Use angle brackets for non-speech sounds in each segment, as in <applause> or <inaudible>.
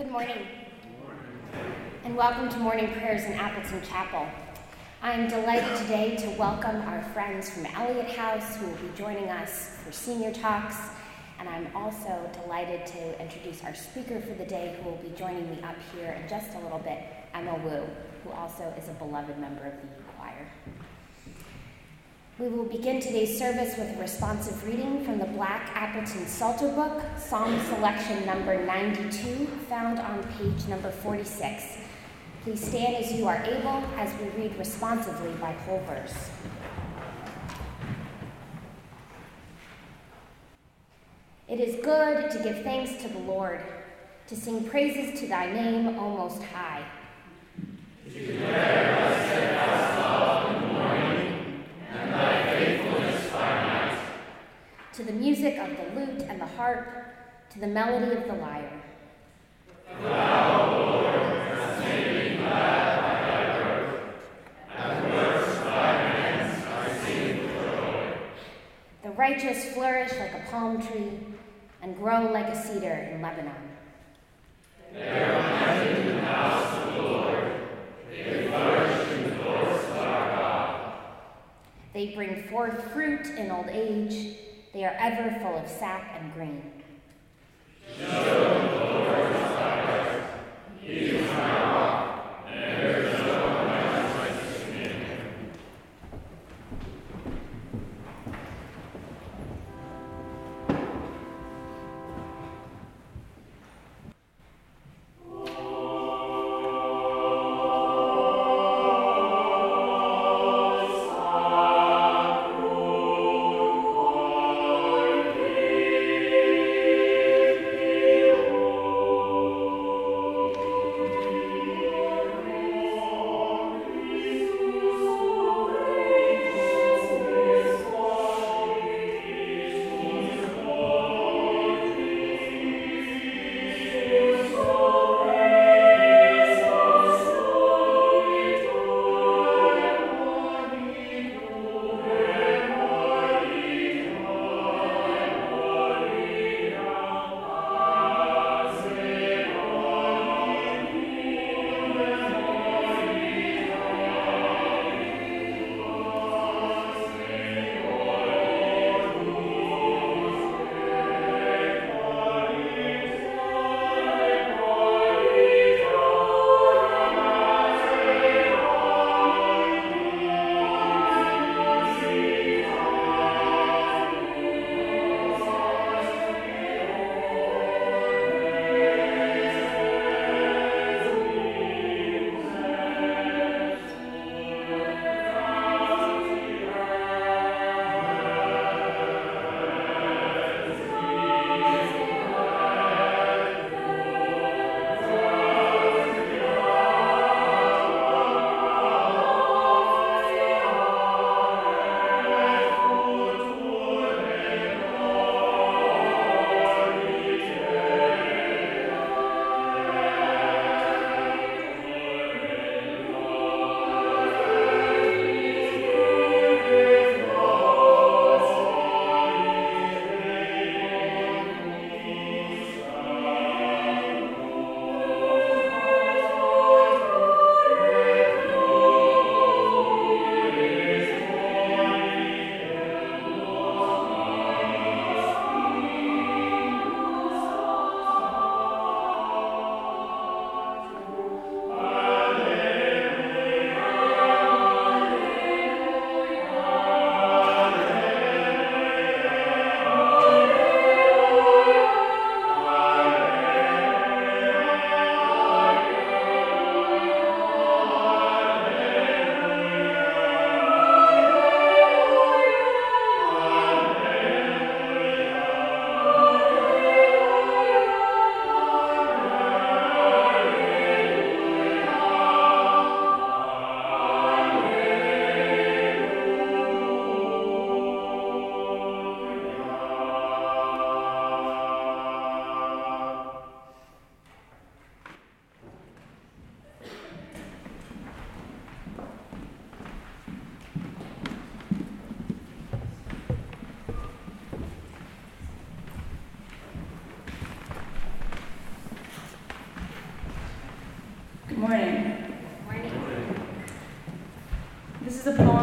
Good morning. And welcome to morning prayers in Appleton Chapel. I am delighted today to welcome our friends from Eliot House who will be joining us for senior talks. And I'm also delighted to introduce our speaker for the day who will be joining me up here in just a little bit, Emma Woo, who also is a beloved member of the Choir. We will begin today's service with a responsive reading from the Black Appleton Psalter Book, Psalm selection number 92, found on page number 46. Please stand as you are able as we read responsively by whole verse. It is good to give thanks to the Lord, to sing praises to thy name, O Most High. To the music of the lute and the harp, to the melody of the lyre. The righteous flourish like a palm tree and grow like a cedar in Lebanon. They are in the house of the Lord. They flourish in the courts of our God. They bring forth fruit in old age. They are ever full of sap and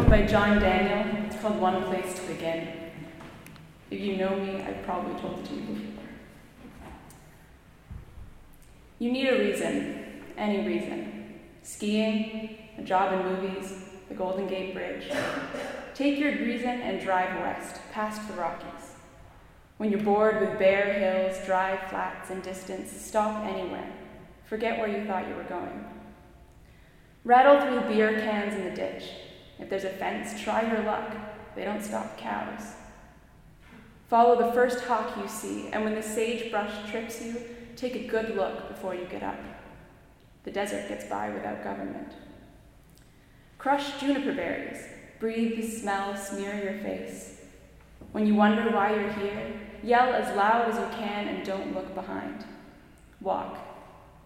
by John Daniel. It's called One Place to Begin. If you know me, I've probably told it to you before. You need a reason, any reason. Skiing, a job in movies, the Golden Gate Bridge. Take your reason and drive west, past the Rockies. When you're bored with bare hills, dry flats, and distance, stop anywhere. Forget where you thought you were going. Rattle through beer cans in the ditch. If there's a fence, try your luck. They don't stop cows. Follow the first hawk you see, and when the sagebrush trips you, take a good look before you get up. The desert gets by without government. Crush juniper berries. Breathe the smell, smear your face. When you wonder why you're here, yell as loud as you can and don't look behind. Walk.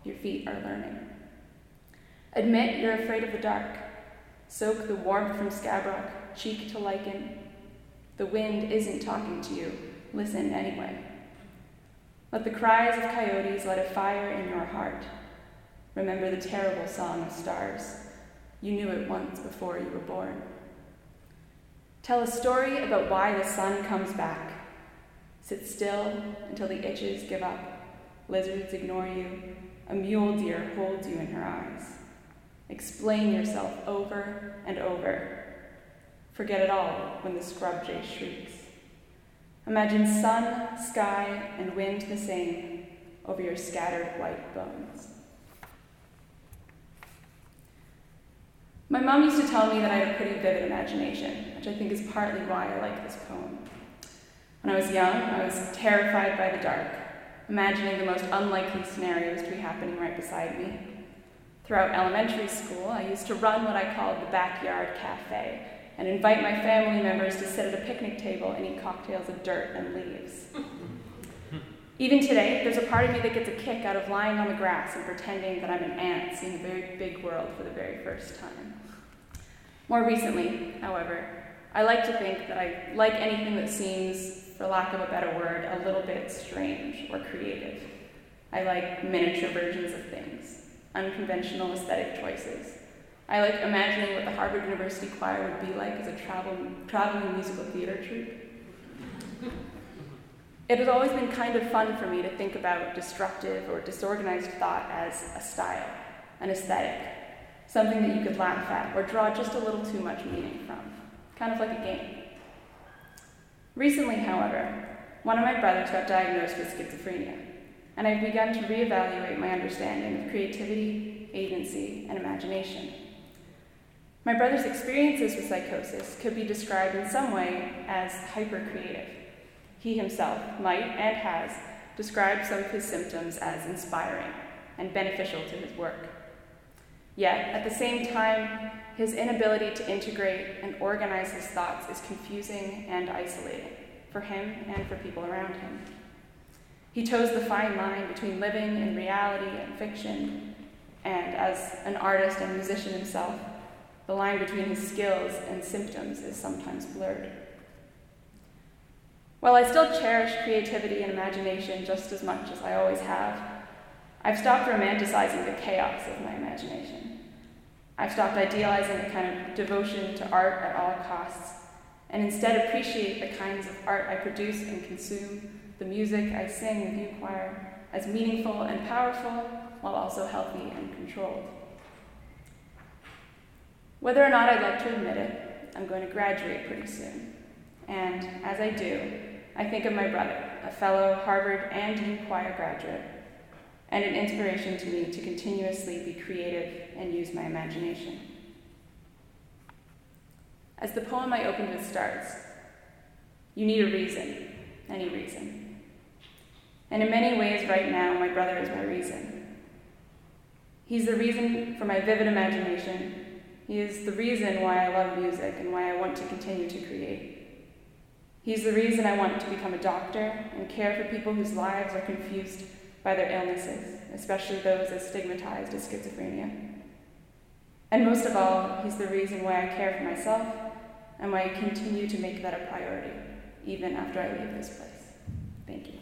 Your feet are learning. Admit you're afraid of the dark. Soak the warmth from scabrock, cheek to lichen. The wind isn't talking to you. Listen anyway. Let the cries of coyotes light a fire in your heart. Remember the terrible song of stars. You knew it once before you were born. Tell a story about why the sun comes back. Sit still until the itches give up. Lizards ignore you. A mule deer holds you in her eyes. Explain yourself over and over. Forget it all when the scrub jay shrieks. Imagine sun, sky, and wind the same over your scattered white bones. My mom used to tell me that I had a pretty vivid imagination, which I think is partly why I like this poem. When I was young, I was terrified by the dark, imagining the most unlikely scenarios to be happening right beside me. Throughout elementary school, I used to run what I called the backyard cafe and invite my family members to sit at a picnic table and eat cocktails of dirt and leaves. <laughs> Even today, there's a part of me that gets a kick out of lying on the grass and pretending that I'm an ant seeing a very big world for the very first time. More recently, however, I like to think that I like anything that seems, for lack of a better word, a little bit strange or creative. I like miniature versions of things, unconventional aesthetic choices. I like imagining what the Harvard University Choir would be like as a travel, traveling musical theater troupe. It has always been kind of fun for me to think about destructive or disorganized thought as a style, an aesthetic, something that you could laugh at or draw just a little too much meaning from, kind of like a game. Recently, however, one of my brothers got diagnosed with schizophrenia, and I've begun to reevaluate my understanding of creativity, agency, and imagination. My brother's experiences with psychosis could be described in some way as hypercreative. He himself might and has described some of his symptoms as inspiring and beneficial to his work. Yet, at the same time, his inability to integrate and organize his thoughts is confusing and isolating for him and for people around him. He toes the fine line between living in reality and fiction, and as an artist and musician himself, the line between his skills and symptoms is sometimes blurred. While I still cherish creativity and imagination just as much as I always have, I've stopped romanticizing the chaos of my imagination. I've stopped idealizing a kind of devotion to art at all costs, and instead appreciate the kinds of art I produce and consume, the music I sing with you choir, as meaningful and powerful while also healthy and controlled. Whether or not I'd like to admit it, I'm going to graduate pretty soon. And as I do, I think of my brother, a fellow Harvard and youth choir graduate, and an inspiration to me to continuously be creative and use my imagination. As the poem I opened with starts, you need a reason, any reason. And in many ways, right now, my brother is my reason. He's the reason for my vivid imagination. He is the reason why I love music and why I want to continue to create. He's the reason I want to become a doctor and care for people whose lives are confused by their illnesses, especially those as stigmatized as schizophrenia. And most of all, he's the reason why I care for myself and why I continue to make that a priority, even after I leave this place. Thank you.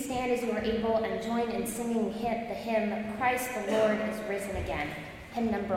stand as you are able and join in singing the hymn, Christ the Lord is risen again, hymn number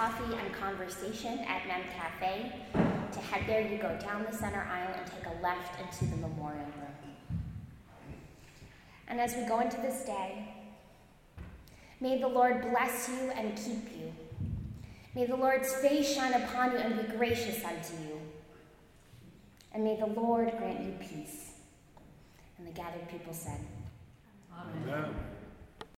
165. And conversation at Mem Cafe. To head there, you go down the center aisle and take a left into the memorial room. And as we go into this day, may the Lord bless you and keep you. May the Lord's face shine upon you and be gracious unto you. And may the Lord grant you peace. And the gathered people said, Amen. Amen.